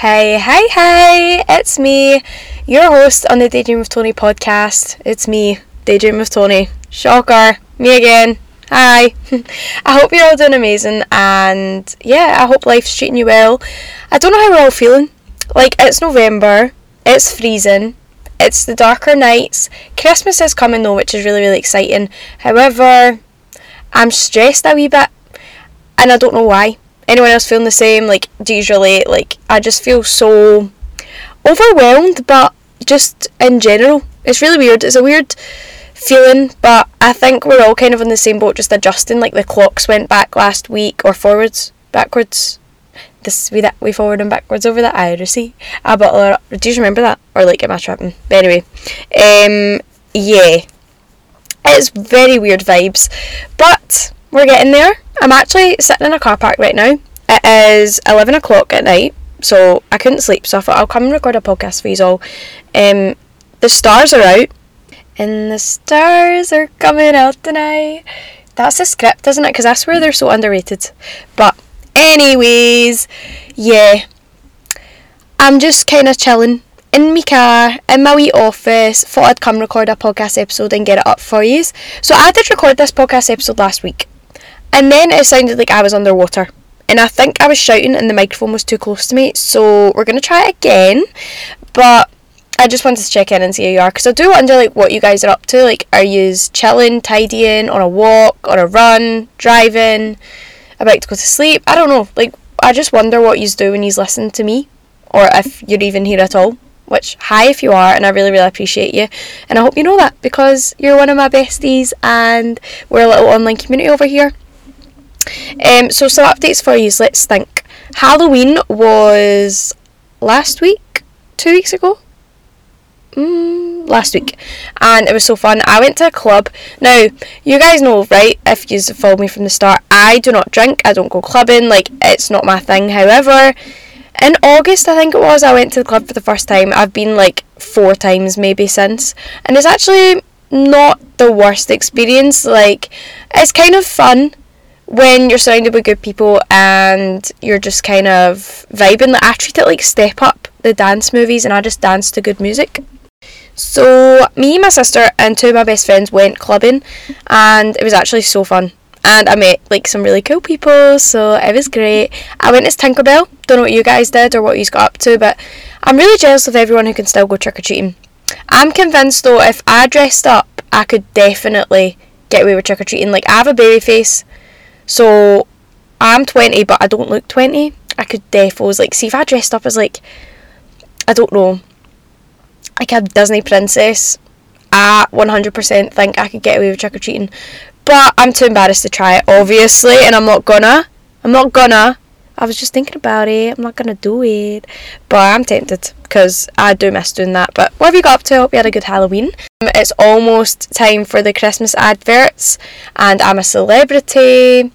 Hey, hey, hey, it's me, your host on the Daydream with Tony podcast. It's me, Daydream with Tony. Shocker, me again. Hi. I hope you're all doing amazing and yeah, I hope life's treating you well. I don't know how we're all feeling. Like, it's November, it's freezing, it's the darker nights. Christmas is coming though, which is really, really exciting. However, I'm stressed a wee bit and I don't know why. Anyone else feeling the same? Like, do you relate? Like, I just feel so overwhelmed, but just in general, it's really weird. It's a weird feeling, but I think we're all kind of on the same boat, just adjusting. Like, the clocks went back last week, or forwards, backwards. This we that we forward and backwards over the Sea. Ah, but do you remember that? Or like, am I tripping? But anyway, um, yeah, it's very weird vibes, but we're getting there. I'm actually sitting in a car park right now. It is 11 o'clock at night, so I couldn't sleep, so I thought I'll come and record a podcast for you all. Um, the stars are out, and the stars are coming out tonight. That's a script, isn't it? Because I swear they're so underrated. But, anyways, yeah. I'm just kind of chilling in my car, in my wee office, thought I'd come record a podcast episode and get it up for you. So I did record this podcast episode last week. And then it sounded like I was underwater. And I think I was shouting and the microphone was too close to me. So we're going to try it again. But I just wanted to check in and see how you are. Because I do wonder like what you guys are up to. Like, are you chilling, tidying, on a walk, on a run, driving, about to go to sleep? I don't know. Like, I just wonder what you do when you listen to me. Or if you're even here at all which hi if you are and I really really appreciate you and I hope you know that because you're one of my besties and we're a little online community over here um, so some updates for you. Let's think. Halloween was last week, two weeks ago. Mm, last week, and it was so fun. I went to a club. Now, you guys know, right? If you've followed me from the start, I do not drink. I don't go clubbing. Like it's not my thing. However, in August, I think it was, I went to the club for the first time. I've been like four times maybe since, and it's actually not the worst experience. Like, it's kind of fun when you're surrounded by good people and you're just kind of vibing. Like, I treat it like Step Up, the dance movies, and I just dance to good music. So, me, my sister, and two of my best friends went clubbing, and it was actually so fun. And I met like some really cool people, so it was great. I went as Tinkerbell. Don't know what you guys did or what you got up to, but I'm really jealous of everyone who can still go trick or treating. I'm convinced though, if I dressed up, I could definitely get away with trick or treating. Like I have a baby face, so I'm 20, but I don't look 20. I could defos like see if I dressed up as like I don't know, like a Disney princess. I 100% think I could get away with trick or treating, but I'm too embarrassed to try it, obviously, and I'm not gonna. I'm not gonna. I was just thinking about it. I'm not gonna do it, but I'm tempted because I do miss doing that. But what have you got up to? Hope you had a good Halloween. It's almost time for the Christmas adverts, and I'm a celebrity.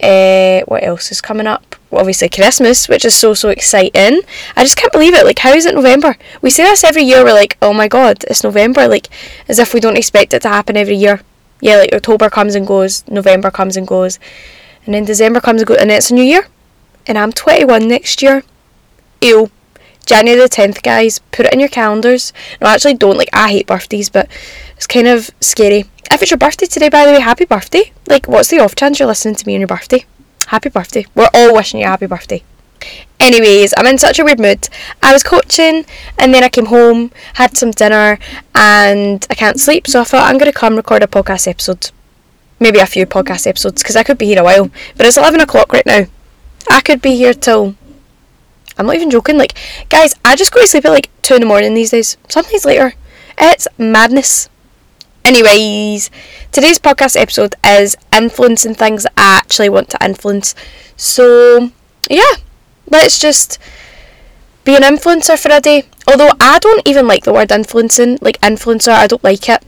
Uh, what else is coming up? Well, obviously Christmas, which is so so exciting. I just can't believe it. Like, how is it November? We say this every year. We're like, oh my god, it's November. Like, as if we don't expect it to happen every year. Yeah, like October comes and goes, November comes and goes, and then December comes and goes, and it's a new year. And I'm 21 next year. Ew. January the 10th, guys. Put it in your calendars. No, actually, don't. Like, I hate birthdays, but it's kind of scary. If it's your birthday today, by the way, happy birthday. Like, what's the off chance you're listening to me on your birthday? Happy birthday. We're all wishing you a happy birthday. Anyways, I'm in such a weird mood. I was coaching and then I came home, had some dinner, and I can't sleep, so I thought I'm going to come record a podcast episode. Maybe a few podcast episodes because I could be here a while. But it's 11 o'clock right now. I could be here till. I'm not even joking. Like, guys, I just go to sleep at like 2 in the morning these days. Sometimes later. It's madness. Anyways, today's podcast episode is influencing things I actually want to influence. So, yeah, let's just be an influencer for a day. Although I don't even like the word influencing, like influencer, I don't like it.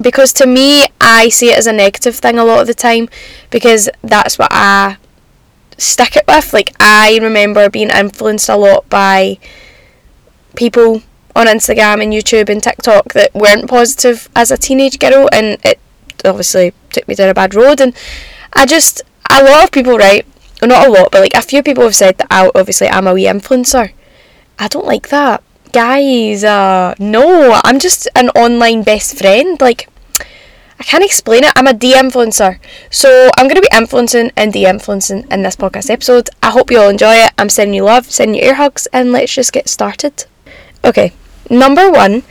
Because to me, I see it as a negative thing a lot of the time because that's what I stick it with. Like, I remember being influenced a lot by people on Instagram and YouTube and TikTok that weren't positive as a teenage girl, and it obviously took me down a bad road. And I just, a lot of people, right? Not a lot, but like a few people have said that I obviously I'm a wee influencer. I don't like that. Guys, uh, no, I'm just an online best friend. Like, I can't explain it. I'm a de-influencer. So I'm going to be influencing and de-influencing in this podcast episode. I hope you all enjoy it. I'm sending you love, sending you ear hugs, and let's just get started. Okay, number one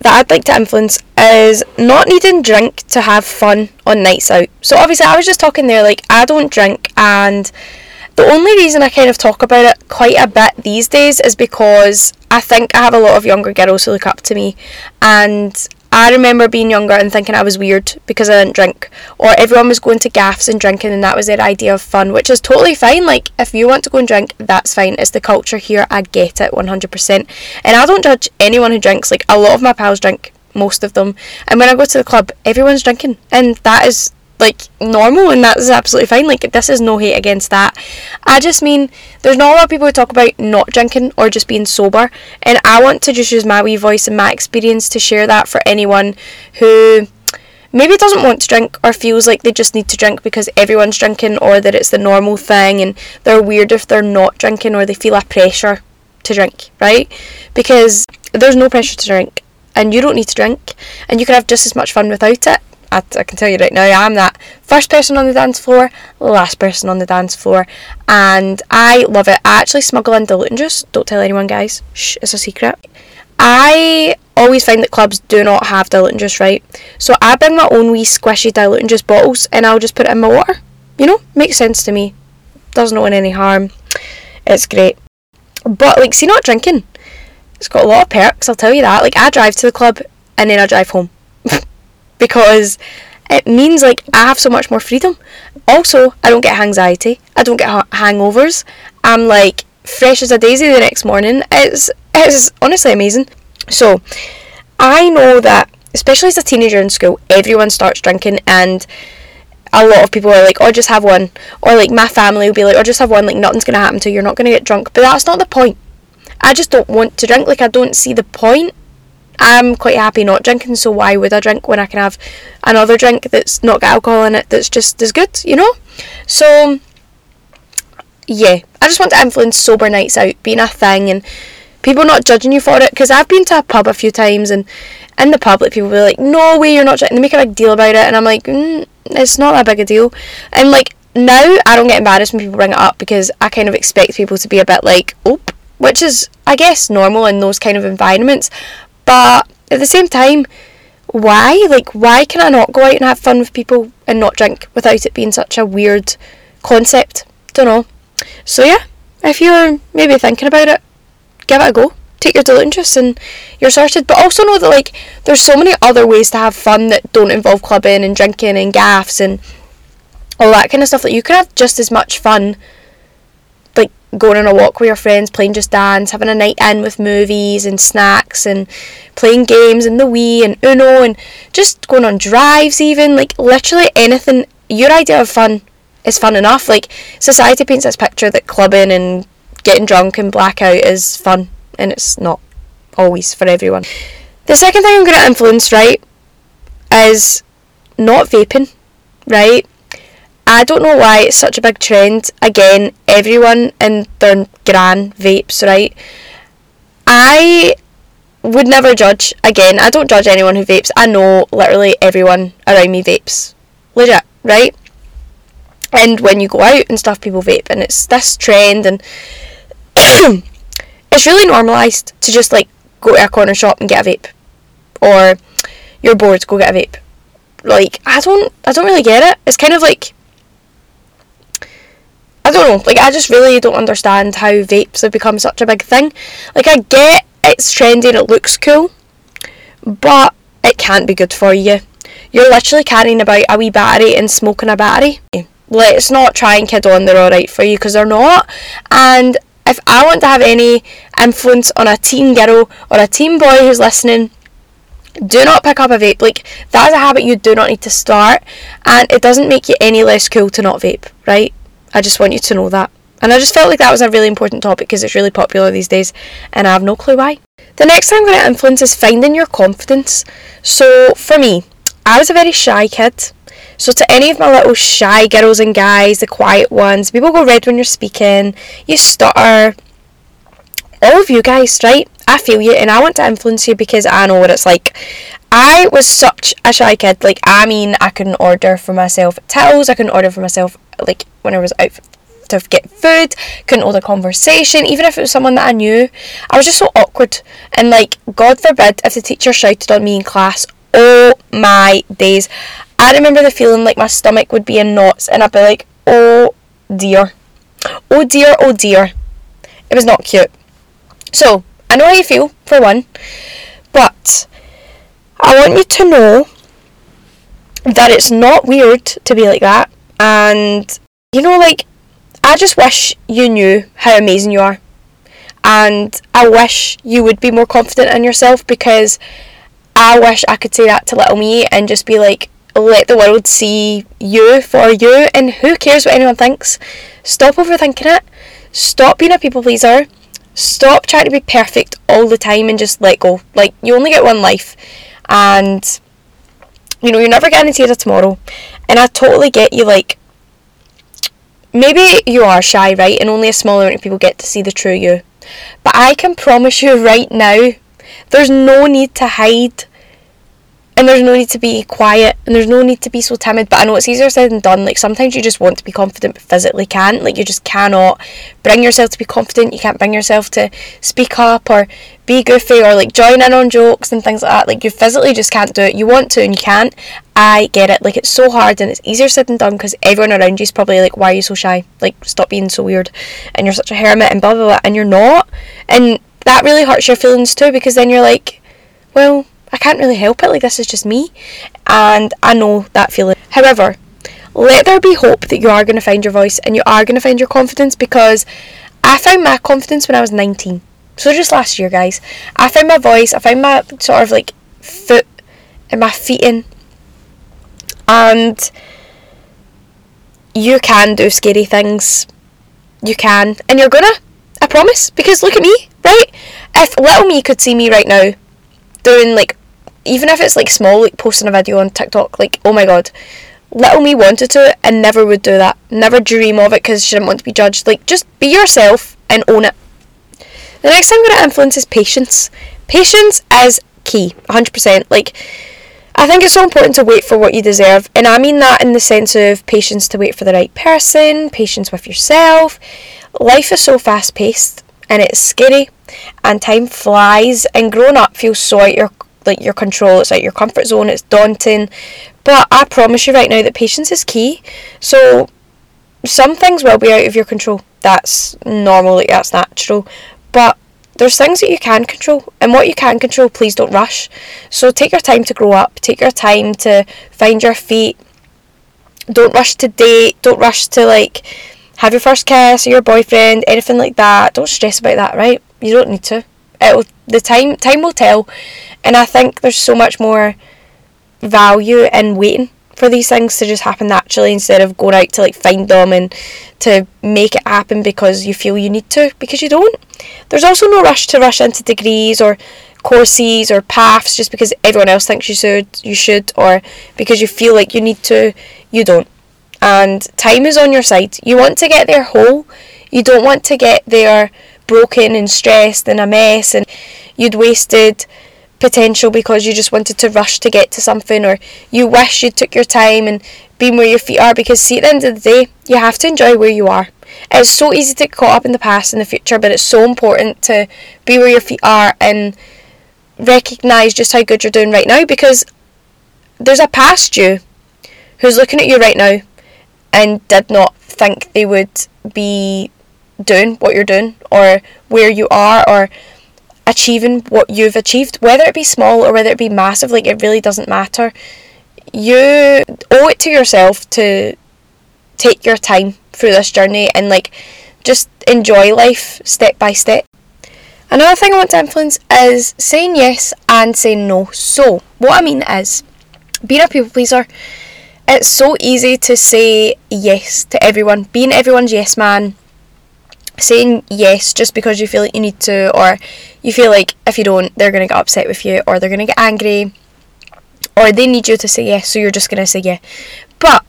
that I'd like to influence is not needing drink to have fun on nights out. So obviously I was just talking there like I don't drink and the only reason I kind of talk about it quite a bit these days is because I think I have a lot of younger girls who look up to me and I remember being younger and thinking I was weird because I didn't drink, or everyone was going to gaffs and drinking, and that was their idea of fun, which is totally fine. Like, if you want to go and drink, that's fine. It's the culture here, I get it 100%. And I don't judge anyone who drinks. Like, a lot of my pals drink, most of them. And when I go to the club, everyone's drinking, and that is like normal and that's absolutely fine. Like this is no hate against that. I just mean there's not a lot of people who talk about not drinking or just being sober and I want to just use my wee voice and my experience to share that for anyone who maybe doesn't want to drink or feels like they just need to drink because everyone's drinking or that it's the normal thing and they're weird if they're not drinking or they feel a pressure to drink, right? Because there's no pressure to drink and you don't need to drink and you can have just as much fun without it I, I can tell you right now, I'm that first person on the dance floor, last person on the dance floor, and I love it. I actually smuggle in diluting juice. Don't tell anyone, guys. Shh, it's a secret. I always find that clubs do not have diluting juice, right? So I bring my own wee squishy diluting juice bottles and I'll just put it in my water. You know, makes sense to me. Doesn't know any harm. It's great. But like, see, not drinking. It's got a lot of perks. I'll tell you that. Like, I drive to the club and then I drive home because it means like I have so much more freedom. Also, I don't get anxiety. I don't get ha- hangovers. I'm like fresh as a daisy the next morning. It's it's honestly amazing. So, I know that especially as a teenager in school, everyone starts drinking and a lot of people are like, oh, just have one. Or like my family will be like, oh, just have one. Like nothing's going to happen to you. You're not going to get drunk. But that's not the point. I just don't want to drink. Like I don't see the point I'm quite happy not drinking, so why would I drink when I can have another drink that's not got alcohol in it that's just as good, you know? So, yeah, I just want to influence sober nights out being a thing and people not judging you for it because I've been to a pub a few times and in the public people will be like, no way, you're not drinking. They make a big deal about it, and I'm like, mm, it's not that big a deal. And like, now I don't get embarrassed when people bring it up because I kind of expect people to be a bit like, oh, which is, I guess, normal in those kind of environments. But at the same time, why? Like, why can I not go out and have fun with people and not drink without it being such a weird concept? Don't know. So yeah, if you're maybe thinking about it, give it a go. Take your juice and you're sorted. But also know that like there's so many other ways to have fun that don't involve clubbing and drinking and gaffs and all that kind of stuff. That you can have just as much fun going on a walk with your friends, playing Just Dance, having a night in with movies and snacks and playing games and the Wii and Uno and just going on drives even, like literally anything. Your idea of fun is fun enough. Like society paints this picture that clubbing and getting drunk and blackout is fun and it's not always for everyone. The second thing I'm going to influence, right, is not vaping, right? I don't know why it's such a big trend. Again, everyone and their gran vapes, right? I would never judge. Again, I don't judge anyone who vapes. I know literally everyone around me vapes. Legit, right? And when you go out and stuff, people vape, and it's this trend, and it's really normalised to just like go to a corner shop and get a vape, or you're bored, go get a vape. Like I don't, I don't really get it. It's kind of like I don't know, like I just really don't understand how vapes have become such a big thing. Like I get it's trendy and it looks cool, but it can't be good for you. You're literally carrying about a wee battery and smoking a battery. Let's not try and kid on they're alright for you because they're not. And if I want to have any influence on a teen girl or a teen boy who's listening, do not pick up a vape. Like that's a habit you do not need to start, and it doesn't make you any less cool to not vape, right? I just want you to know that. And I just felt like that was a really important topic because it's really popular these days and I have no clue why. The next thing I'm going to influence is finding your confidence. So for me, I was a very shy kid. So to any of my little shy girls and guys, the quiet ones, people go red when you're speaking, you stutter, all of you guys, right? I feel you and I want to influence you because I know what it's like. I was such a shy kid. Like, I mean, I couldn't order for myself Tills, I couldn't order for myself, like, when I was out to get food, couldn't hold a conversation, even if it was someone that I knew. I was just so awkward. And, like, God forbid if the teacher shouted on me in class, oh my days. I remember the feeling like my stomach would be in knots and I'd be like, oh dear. Oh dear, oh dear. It was not cute. So, I know how you feel, for one, but I want you to know that it's not weird to be like that. And, you know, like, I just wish you knew how amazing you are. And I wish you would be more confident in yourself because I wish I could say that to little me and just be like, let the world see you for you. And who cares what anyone thinks? Stop overthinking it. Stop being a people pleaser. Stop trying to be perfect all the time and just let go. Like, you only get one life. And, you know, you're never guaranteed a tomorrow. And I totally get you, like, maybe you are shy, right? And only a small amount of people get to see the true you. But I can promise you right now, there's no need to hide and there's no need to be quiet and there's no need to be so timid but i know it's easier said than done. Like sometimes you just want to be confident but physically can't. Like you just cannot bring yourself to be confident. You can't bring yourself to speak up or be goofy or like join in on jokes and things like that. Like you physically just can't do it. You want to and you can't. I get it. Like it's so hard and it's easier said than done because everyone around you is probably like why are you so shy? Like stop being so weird. And you're such a hermit and blah blah blah and you're not. And that really hurts your feelings too because then you're like well I can't really help it, like this is just me. And I know that feeling. However, let there be hope that you are going to find your voice and you are going to find your confidence because I found my confidence when I was 19. So just last year, guys. I found my voice, I found my sort of like foot and my feet in. And you can do scary things. You can. And you're gonna. I promise. Because look at me, right? If little me could see me right now doing like even if it's like small, like posting a video on TikTok, like oh my god, little me wanted to and never would do that. Never dream of it because she didn't want to be judged. Like just be yourself and own it. The next thing I'm to influence is patience. Patience is key, 100%. Like, I think it's so important to wait for what you deserve, and I mean that in the sense of patience to wait for the right person, patience with yourself. Life is so fast paced and it's scary, and time flies, and growing up feels so out your like your control, it's like your comfort zone, it's daunting. But I promise you right now that patience is key. So some things will be out of your control. That's normal, like that's natural. But there's things that you can control, and what you can control, please don't rush. So take your time to grow up, take your time to find your feet. Don't rush to date, don't rush to like have your first kiss or your boyfriend, anything like that. Don't stress about that, right? You don't need to. It'll the time time will tell and I think there's so much more value in waiting for these things to just happen naturally instead of going out to like find them and to make it happen because you feel you need to because you don't. There's also no rush to rush into degrees or courses or paths just because everyone else thinks you should you should or because you feel like you need to you don't. And time is on your side. You want to get there whole. You don't want to get there broken and stressed and a mess and you'd wasted potential because you just wanted to rush to get to something or you wish you took your time and being where your feet are because see at the end of the day you have to enjoy where you are. It's so easy to get caught up in the past and the future but it's so important to be where your feet are and recognize just how good you're doing right now because there's a past you who's looking at you right now and did not think they would be doing what you're doing or where you are or achieving what you've achieved, whether it be small or whether it be massive, like it really doesn't matter. You owe it to yourself to take your time through this journey and like just enjoy life step by step. Another thing I want to influence is saying yes and saying no. So, what I mean is, being a people pleaser, it's so easy to say yes to everyone, being everyone's yes man, saying yes just because you feel like you need to, or you feel like if you don't, they're going to get upset with you, or they're going to get angry, or they need you to say yes, so you're just going to say yeah. But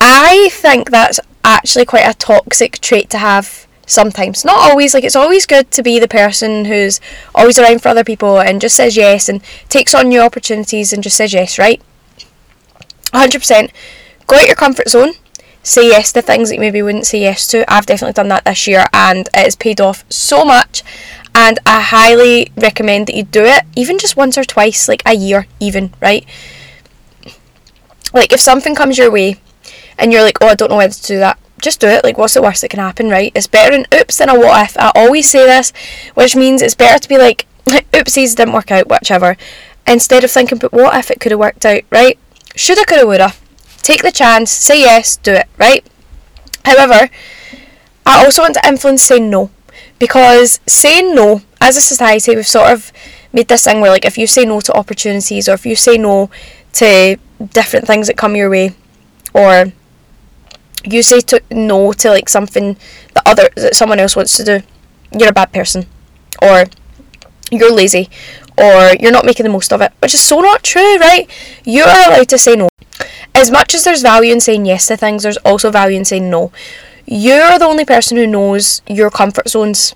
I think that's actually quite a toxic trait to have sometimes. Not always, like it's always good to be the person who's always around for other people and just says yes and takes on new opportunities and just says yes, right? 100%. Go out your comfort zone. Say yes to things that you maybe wouldn't say yes to. I've definitely done that this year and it has paid off so much. And I highly recommend that you do it, even just once or twice, like a year, even, right? Like if something comes your way and you're like, oh, I don't know whether to do that, just do it. Like, what's the worst that can happen, right? It's better an oops than a what if. I always say this, which means it's better to be like, oopsies didn't work out, whichever, instead of thinking, but what if it could have worked out, right? Shoulda, coulda, woulda. Take the chance, say yes, do it, right? However, I also want to influence saying no. Because saying no, as a society, we've sort of made this thing where, like, if you say no to opportunities or if you say no to different things that come your way, or you say to no to like something that other that someone else wants to do, you're a bad person, or you're lazy, or you're not making the most of it, which is so not true, right? You are allowed to say no. As much as there's value in saying yes to things, there's also value in saying no. You're the only person who knows your comfort zones.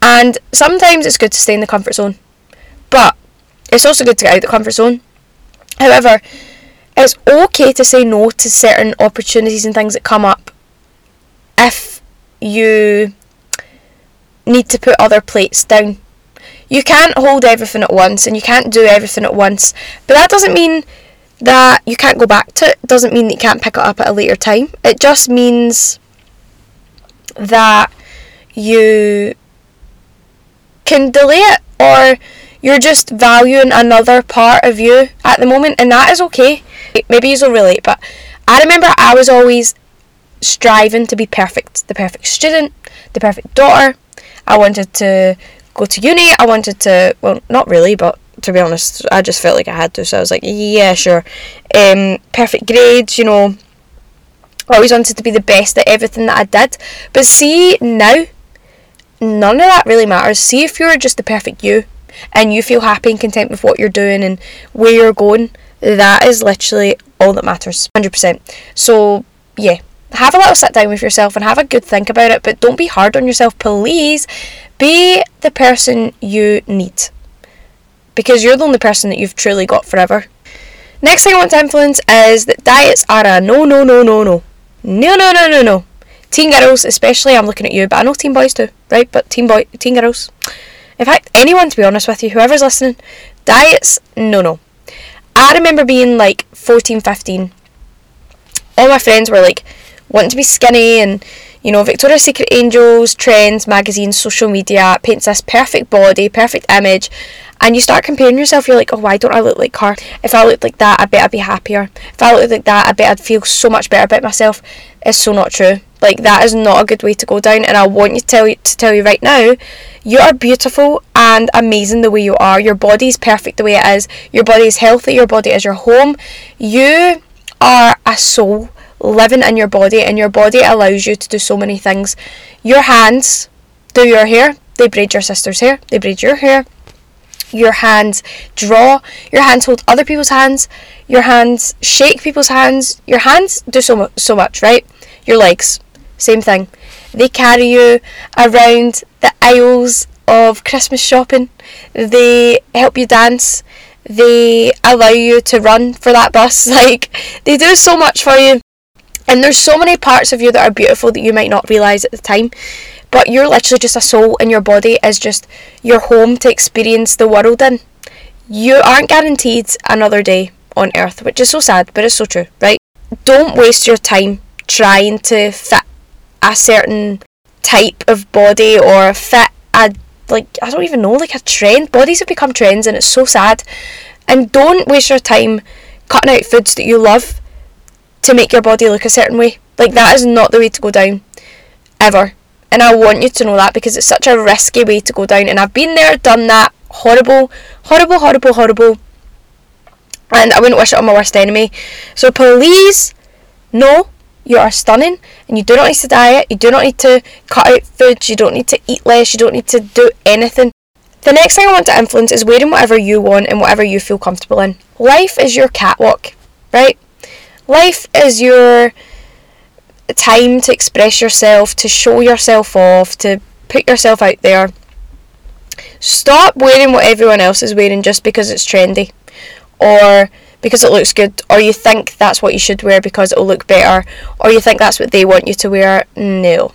And sometimes it's good to stay in the comfort zone, but it's also good to get out of the comfort zone. However, it's okay to say no to certain opportunities and things that come up if you need to put other plates down. You can't hold everything at once and you can't do everything at once, but that doesn't mean that you can't go back to it. doesn't mean that you can't pick it up at a later time. It just means that you can delay it or you're just valuing another part of you at the moment, and that is okay. Maybe you'll relate, but I remember I was always striving to be perfect the perfect student, the perfect daughter. I wanted to go to uni, I wanted to, well, not really, but to be honest, I just felt like I had to, so I was like, yeah, sure. Um, perfect grades, you know. I always wanted to be the best at everything that I did. But see, now, none of that really matters. See if you're just the perfect you and you feel happy and content with what you're doing and where you're going, that is literally all that matters. 100%. So, yeah, have a little sit down with yourself and have a good think about it, but don't be hard on yourself, please. Be the person you need because you're the only person that you've truly got forever. Next thing I want to influence is that diets are a no, no, no, no, no. No, no, no, no, no. Teen girls, especially, I'm looking at you, but I know teen boys too, right? But teen boy, teen girls, in fact, anyone to be honest with you, whoever's listening, diets, no, no. I remember being like 14, 15. All my friends were like wanting to be skinny and you know, Victoria's Secret Angels, trends, magazines, social media paints this perfect body, perfect image, and you start comparing yourself. You're like, oh, why don't I look like her? If I looked like that, I bet I'd be happier. If I looked like that, I bet I'd feel so much better about myself. It's so not true. Like that is not a good way to go down. And I want you to tell you to tell you right now, you are beautiful and amazing the way you are. Your body is perfect the way it is. Your body is healthy. Your body is your home. You are a soul living in your body, and your body allows you to do so many things. Your hands do your hair. They braid your sister's hair. They braid your hair your hands draw, your hands hold other people's hands, your hands shake people's hands, your hands do so, mu- so much, right? Your legs, same thing. They carry you around the aisles of Christmas shopping, they help you dance, they allow you to run for that bus. Like, they do so much for you. And there's so many parts of you that are beautiful that you might not realise at the time but you're literally just a soul and your body is just your home to experience the world in. You aren't guaranteed another day on earth, which is so sad, but it's so true, right? Don't waste your time trying to fit a certain type of body or fit a like I don't even know, like a trend. Bodies have become trends and it's so sad. And don't waste your time cutting out foods that you love to make your body look a certain way. Like that is not the way to go down. Ever. And I want you to know that because it's such a risky way to go down. And I've been there, done that. Horrible, horrible, horrible, horrible. And I wouldn't wish it on my worst enemy. So please, no, you are stunning and you do not need to diet. You do not need to cut out foods. You don't need to eat less. You don't need to do anything. The next thing I want to influence is wearing whatever you want and whatever you feel comfortable in. Life is your catwalk, right? Life is your time to express yourself, to show yourself off, to put yourself out there. Stop wearing what everyone else is wearing just because it's trendy or because it looks good or you think that's what you should wear because it'll look better or you think that's what they want you to wear. No.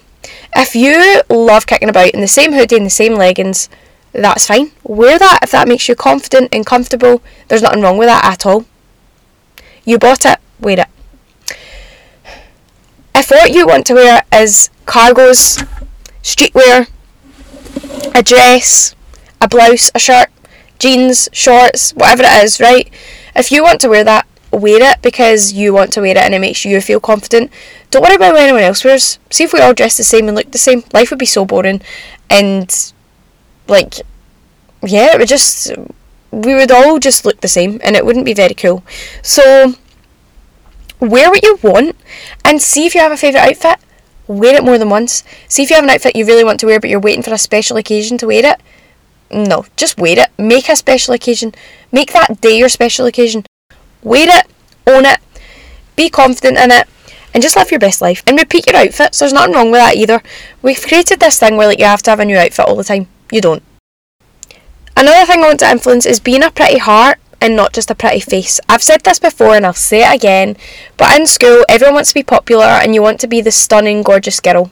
If you love kicking about in the same hoodie and the same leggings, that's fine. Wear that if that makes you confident and comfortable. There's nothing wrong with that at all. You bought it, wear it. If what you want to wear is cargos, streetwear, a dress, a blouse, a shirt, jeans, shorts, whatever it is, right? If you want to wear that, wear it because you want to wear it and it makes you feel confident. Don't worry about what anyone else wears. See if we all dress the same and look the same. Life would be so boring and like yeah, it would just we would all just look the same and it wouldn't be very cool. So wear what you want and see if you have a favourite outfit. Wear it more than once. See if you have an outfit you really want to wear but you're waiting for a special occasion to wear it. No, just wear it. Make a special occasion. Make that day your special occasion. Wear it, own it, be confident in it, and just live your best life. And repeat your outfits. There's nothing wrong with that either. We've created this thing where like you have to have a new outfit all the time. You don't. Another thing I want to influence is being a pretty heart and not just a pretty face. I've said this before and I'll say it again, but in school everyone wants to be popular and you want to be the stunning, gorgeous girl.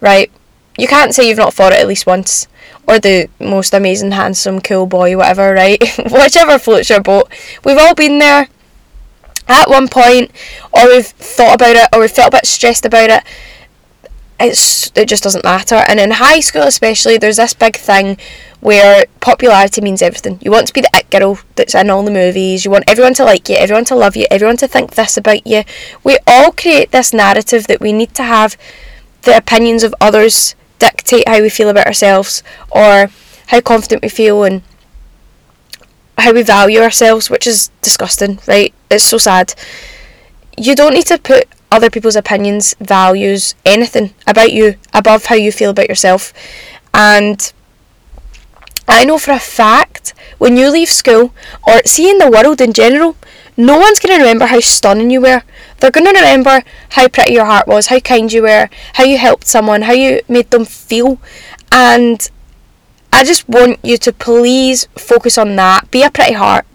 Right? You can't say you've not thought it at least once. Or the most amazing, handsome, cool boy, whatever, right? Whichever floats your boat. We've all been there at one point, or we've thought about it, or we've felt a bit stressed about it. It's it just doesn't matter. And in high school especially, there's this big thing where popularity means everything. You want to be the it girl that's in all the movies. You want everyone to like you, everyone to love you, everyone to think this about you. We all create this narrative that we need to have the opinions of others dictate how we feel about ourselves or how confident we feel and how we value ourselves, which is disgusting, right? It's so sad. You don't need to put other people's opinions, values, anything about you above how you feel about yourself. And I know for a fact when you leave school or see in the world in general, no one's going to remember how stunning you were. They're going to remember how pretty your heart was, how kind you were, how you helped someone, how you made them feel. And I just want you to please focus on that. Be a pretty heart.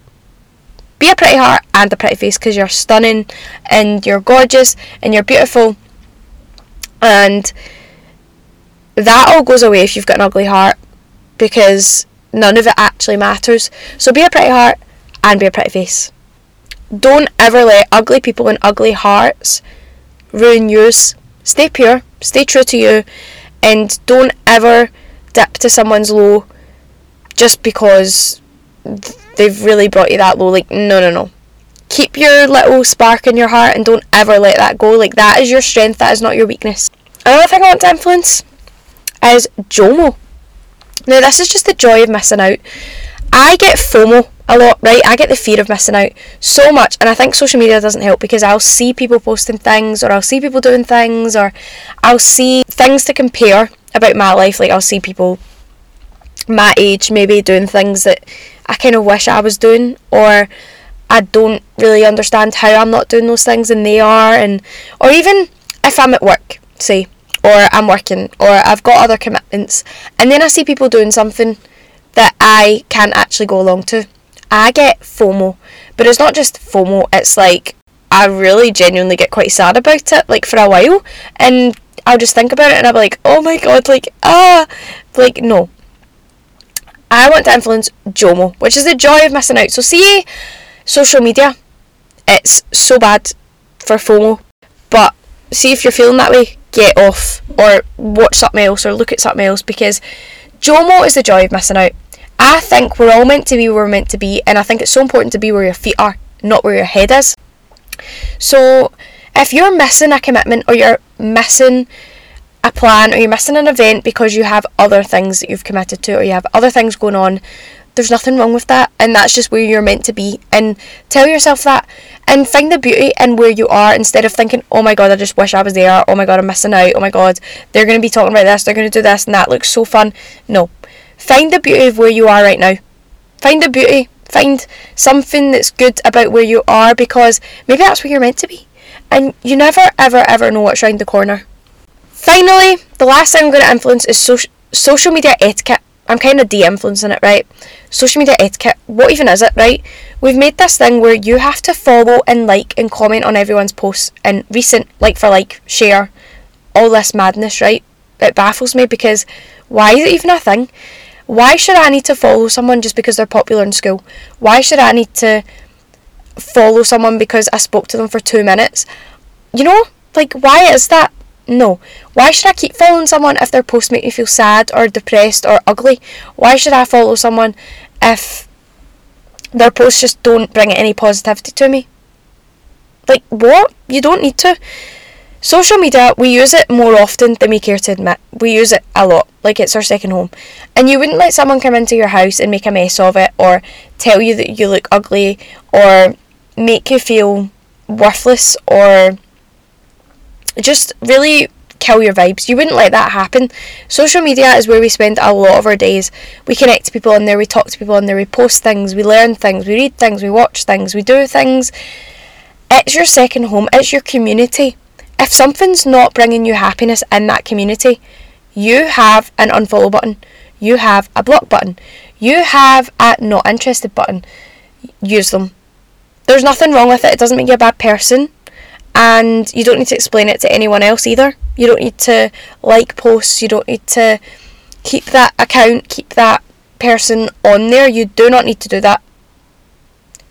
Be a pretty heart and a pretty face because you're stunning and you're gorgeous and you're beautiful. And that all goes away if you've got an ugly heart because none of it actually matters. So be a pretty heart and be a pretty face. Don't ever let ugly people and ugly hearts ruin yours. Stay pure, stay true to you, and don't ever dip to someone's low just because they've really brought you that low. Like, no, no, no. Keep your little spark in your heart and don't ever let that go. Like, that is your strength, that is not your weakness. Another thing I want to influence is JOMO. Now, this is just the joy of missing out. I get FOMO a lot, right? I get the fear of missing out so much, and I think social media doesn't help because I'll see people posting things, or I'll see people doing things, or I'll see things to compare about my life. Like, I'll see people my age maybe doing things that I kind of wish I was doing, or I don't really understand how I'm not doing those things and they are, and or even if I'm at work, say, or I'm working, or I've got other commitments, and then I see people doing something that I can't actually go along to. I get FOMO, but it's not just FOMO, it's like I really genuinely get quite sad about it, like for a while, and I'll just think about it and I'll be like, oh my god, like, ah, like, no. I want to influence JOMO, which is the joy of missing out. So, see, social media, it's so bad for FOMO, but see if you're feeling that way, get off or watch something else or look at something else because JOMO is the joy of missing out. I think we're all meant to be where we're meant to be, and I think it's so important to be where your feet are, not where your head is. So, if you're missing a commitment or you're missing a plan or you're missing an event because you have other things that you've committed to or you have other things going on, there's nothing wrong with that, and that's just where you're meant to be. And tell yourself that, and find the beauty in where you are instead of thinking, "Oh my god, I just wish I was there." "Oh my god, I'm missing out." "Oh my god, they're going to be talking about this. They're going to do this and that looks so fun." No, Find the beauty of where you are right now. Find the beauty. Find something that's good about where you are because maybe that's where you're meant to be. and you never ever ever know what's around the corner. Finally, the last thing I'm going to influence is social media etiquette. I'm kind of de-influencing it, right? Social media etiquette. What even is it, right? We've made this thing where you have to follow and like and comment on everyone's posts and recent like for like share all this madness, right? It baffles me because why is it even a thing? Why should I need to follow someone just because they're popular in school? Why should I need to follow someone because I spoke to them for two minutes? You know, like why is that? No. Why should I keep following someone if their posts make me feel sad or depressed or ugly? Why should I follow someone if their posts just don't bring any positivity to me? Like, what? You don't need to. Social media, we use it more often than we care to admit. We use it a lot, like it's our second home. And you wouldn't let someone come into your house and make a mess of it, or tell you that you look ugly, or make you feel worthless, or just really kill your vibes. You wouldn't let that happen. Social media is where we spend a lot of our days. We connect to people on there, we talk to people on there, we post things, we learn things, we read things, we watch things, we do things. It's your second home, it's your community. If something's not bringing you happiness in that community, you have an unfollow button, you have a block button, you have a not interested button. Use them. There's nothing wrong with it, it doesn't make you a bad person and you don't need to explain it to anyone else either. You don't need to like posts, you don't need to keep that account, keep that person on there. You do not need to do that.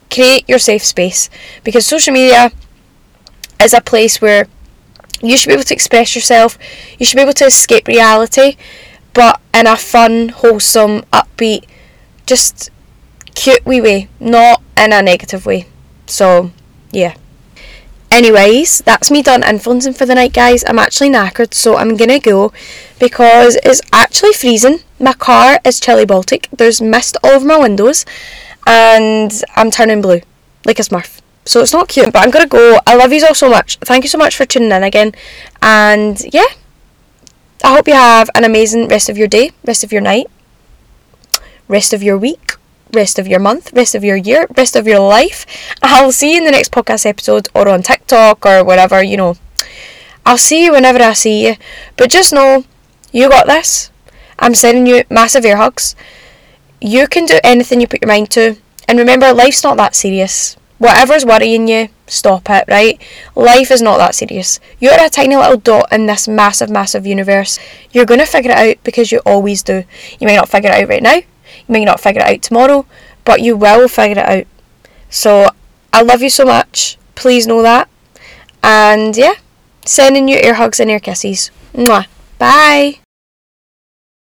Create your safe space because social media is a place where you should be able to express yourself, you should be able to escape reality, but in a fun, wholesome, upbeat, just cute wee way, not in a negative way. So, yeah. Anyways, that's me done influencing for the night, guys. I'm actually knackered, so I'm gonna go because it's actually freezing. My car is chilly Baltic. There's mist all over my windows, and I'm turning blue like a smurf. So it's not cute, but I'm gonna go. I love you all so much. Thank you so much for tuning in again, and yeah, I hope you have an amazing rest of your day, rest of your night, rest of your week rest of your month, rest of your year, rest of your life. I'll see you in the next podcast episode or on TikTok or whatever, you know. I'll see you whenever I see you. But just know, you got this. I'm sending you massive air hugs. You can do anything you put your mind to. And remember, life's not that serious. Whatever's worrying you, stop it, right? Life is not that serious. You're a tiny little dot in this massive, massive universe. You're going to figure it out because you always do. You may not figure it out right now, you may not figure it out tomorrow, but you will figure it out. So I love you so much. Please know that. And yeah, sending you air hugs and air kisses. Mwah. Bye.